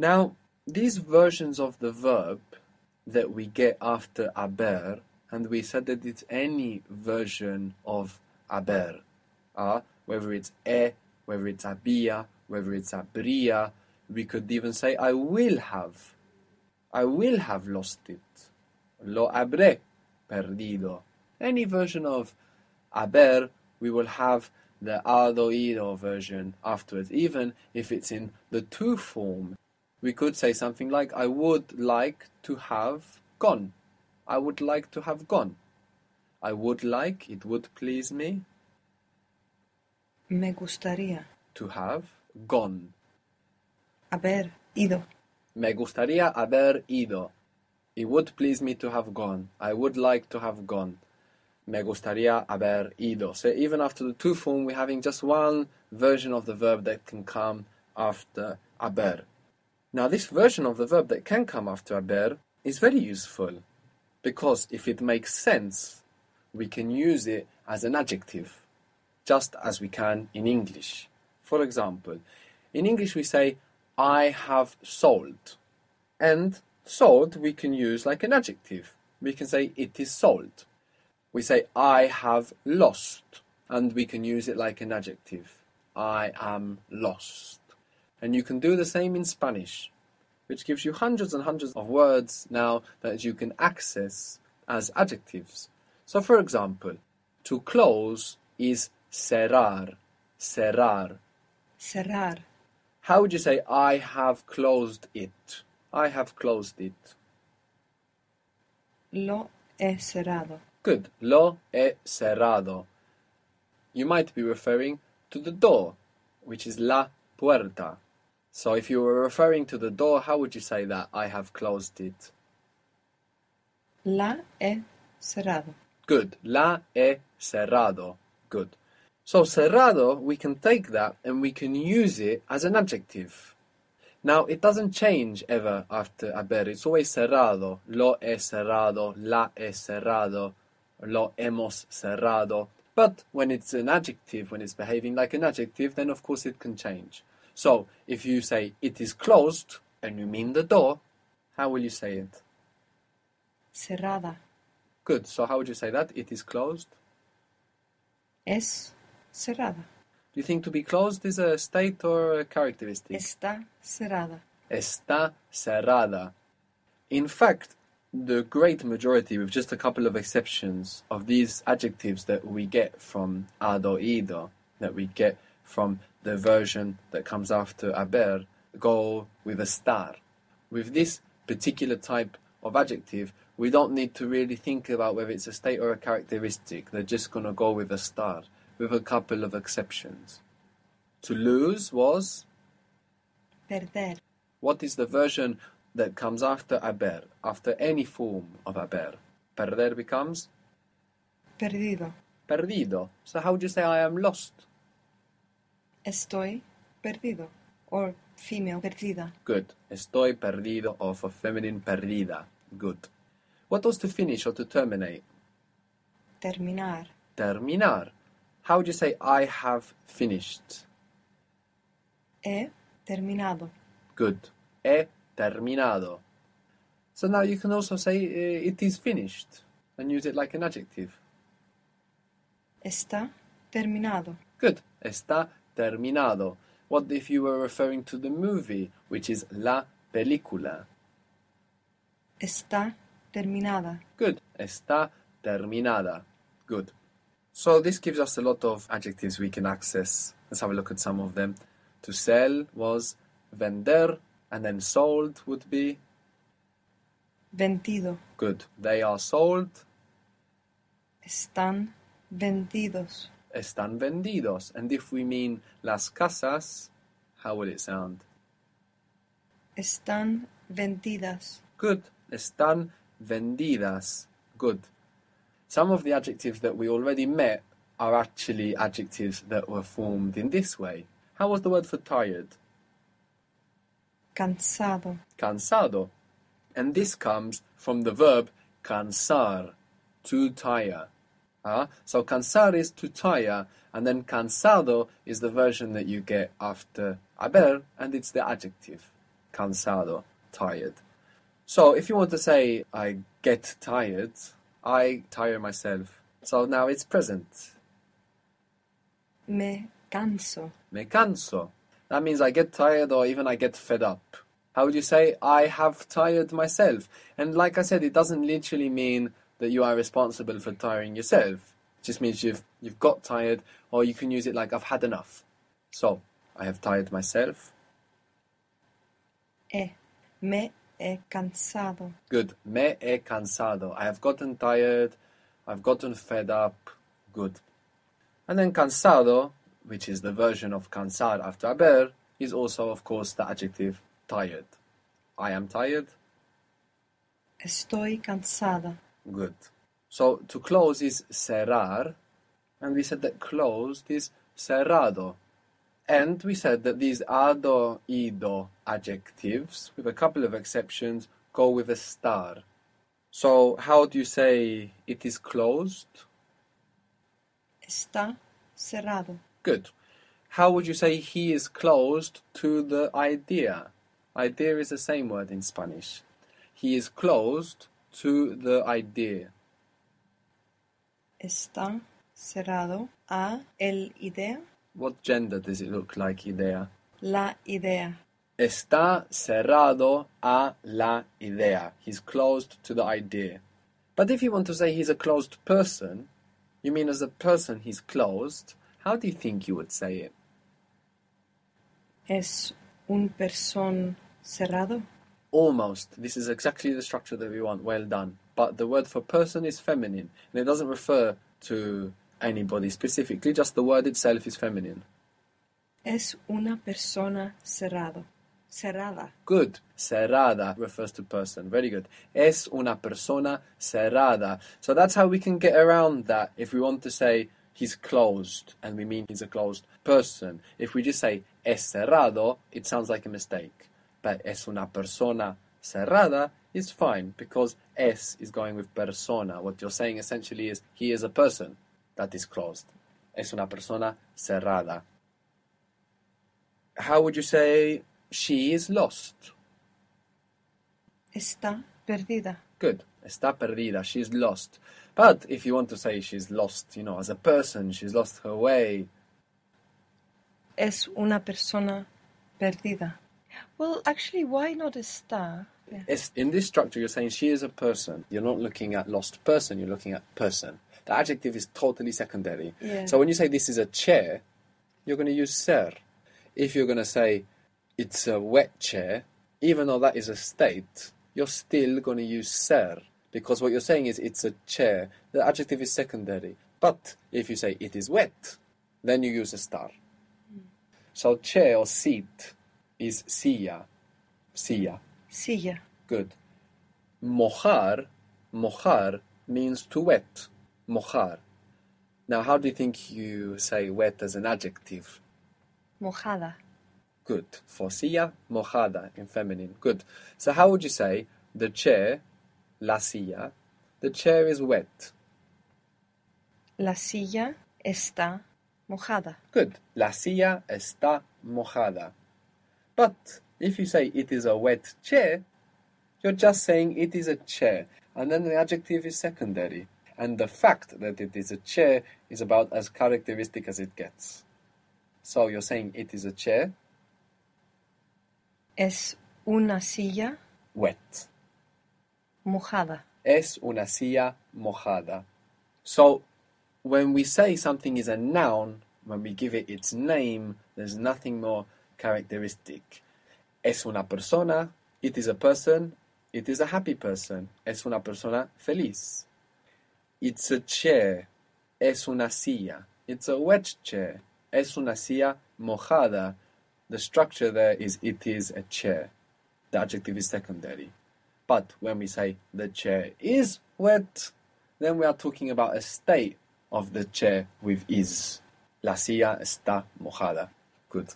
Now, these versions of the verb that we get after haber, and we said that it's any version of aber, uh, whether it's e, whether it's había, whether it's habría, we could even say I will have. I will have lost it. Lo habré perdido. Any version of haber, we will have the ado ido version afterwards, even if it's in the to form. We could say something like I would like to have gone. I would like to have gone. I would like, it would please me, Me gustaría to have gone. haber ido. Me gustaría haber ido. It would please me to have gone. I would like to have gone. Me gustaría haber ido. So even after the two form, we're having just one version of the verb that can come after haber. Now, this version of the verb that can come after haber is very useful because if it makes sense, we can use it as an adjective, just as we can in English. For example, in English we say, I have sold. And sold we can use like an adjective. We can say, it is sold. We say, I have lost. And we can use it like an adjective. I am lost. And you can do the same in Spanish, which gives you hundreds and hundreds of words now that you can access as adjectives. So, for example, to close is cerrar, cerrar. Cerrar. How would you say, I have closed it? I have closed it. Lo he cerrado. Good. Lo he cerrado. You might be referring to the door, which is la puerta. So if you were referring to the door, how would you say that? I have closed it. La he cerrado. Good. La he cerrado. Good. So cerrado, we can take that and we can use it as an adjective. Now, it doesn't change ever after haber. It's always cerrado. Lo he cerrado, la he cerrado, lo hemos cerrado. But when it's an adjective, when it's behaving like an adjective, then of course it can change. So, if you say it is closed and you mean the door, how will you say it? Cerrada. Good. So, how would you say that? It is closed? Es cerrada. Do you think to be closed is a state or a characteristic? Está cerrada. Está cerrada. In fact, the great majority, with just a couple of exceptions, of these adjectives that we get from ado ido, that we get from the version that comes after haber, go with estar. With this particular type of adjective, we don't need to really think about whether it's a state or a characteristic. They're just going to go with estar, with a couple of exceptions. To lose was Perder. what is the version that comes after haber, after any form of haber? Perder becomes Perdido. perdido. So how would you say I am lost? Estoy perdido. Or female perdida. Good. Estoy perdido or for feminine perdida. Good. What was to finish or to terminate? Terminar. Terminar. How would you say I have finished? He terminado. Good. He terminado. So now you can also say uh, it is finished and use it like an adjective. Está terminado. Good. Está terminado. What if you were referring to the movie, which is la película? Está terminada. Good. Está terminada. Good. So this gives us a lot of adjectives we can access. Let's have a look at some of them. To sell was vender, and then sold would be Vendido. good. They are sold. Están vendidos. Están vendidos. And if we mean las casas, how will it sound? Están vendidas. Good. Están vendidas. Good. Some of the adjectives that we already met are actually adjectives that were formed in this way. How was the word for tired? Cansado. Cansado. And this comes from the verb cansar, to tire. Ah, so cansar is to tire, and then cansado is the version that you get after haber, and it's the adjective. cansado, tired. So if you want to say I get tired, I tire myself. So now it's present. Me canso. Me canso. That means I get tired or even I get fed up. How would you say I have tired myself? And like I said, it doesn't literally mean that you are responsible for tiring yourself. It just means you've you've got tired or you can use it like I've had enough. So, I have tired myself. E. Me he cansado. Good. Me he cansado. I have gotten tired. I've gotten fed up. Good. And then cansado, which is the version of cansar after haber, is also, of course, the adjective tired. I am tired. Estoy cansada. Good. So to close is cerrar, and we said that closed is cerrado. And we said that these ado, ido adjectives, with a couple of exceptions, go with estar. So how do you say it is closed? Está cerrado. Good. How would you say he is closed to the idea? Idea is the same word in Spanish. He is closed to the idea. Está cerrado a el idea. What gender does it look like idea? La idea. Está cerrado a la idea. He's closed to the idea. But if you want to say he's a closed person, you mean as a person he's closed, how do you think you would say it? Es un person cerrado. Almost. This is exactly the structure that we want. Well done. But the word for person is feminine, and it doesn't refer to anybody specifically, just the word itself is feminine. Es una persona cerrado. Cerrada. Good. Cerrada refers to person. Very good. Es una persona cerrada. So that's how we can get around that if we want to say he's closed and we mean he's a closed person. If we just say es cerrado, it sounds like a mistake. But es una persona cerrada is fine because es is going with persona. What you're saying essentially is he is a person that is closed. Es una persona cerrada. How would you say she is lost? Está perdida. Good. Está perdida. She's lost. But if you want to say she's lost, you know, as a person, she's lost her way. Es una persona perdida. Well, actually, why not está? Yeah. It's, in this structure, you're saying she is a person. You're not looking at lost person, you're looking at person. The adjective is totally secondary. Yeah. So when you say this is a chair, you're going to use ser. If you're going to say it's a wet chair, even though that is a state, you're still going to use ser. Because what you're saying is it's a chair. The adjective is secondary. But if you say it is wet, then you use estar. Hmm. So chair or seat is silla. Silla. Silla. Good. Mojar, mojar means to wet. Mojar. Now, how do you think you say wet as an adjective? Mojada. Good. For silla, mojada in feminine. Good. So, how would you say the chair, la silla, the chair is wet? La silla está mojada. Good. La silla está mojada. But if you say it is a wet chair, you're just saying it is a chair, and then the adjective is secondary. And the fact that it is a chair is about as characteristic as it gets. So you're saying it is a chair, Es una silla wet. mojada. Es una silla mojada. So when we say something is a noun, when we give it its name, there's nothing more characteristic. Es una persona, it is a person, it is a happy person. Es una persona feliz. It's a chair, es una silla. It's a wet chair, es una silla mojada. The structure there is it is a chair. The adjective is secondary. But when we say the chair is wet, then we are talking about a state of the chair with is. La silla está mojada. Good.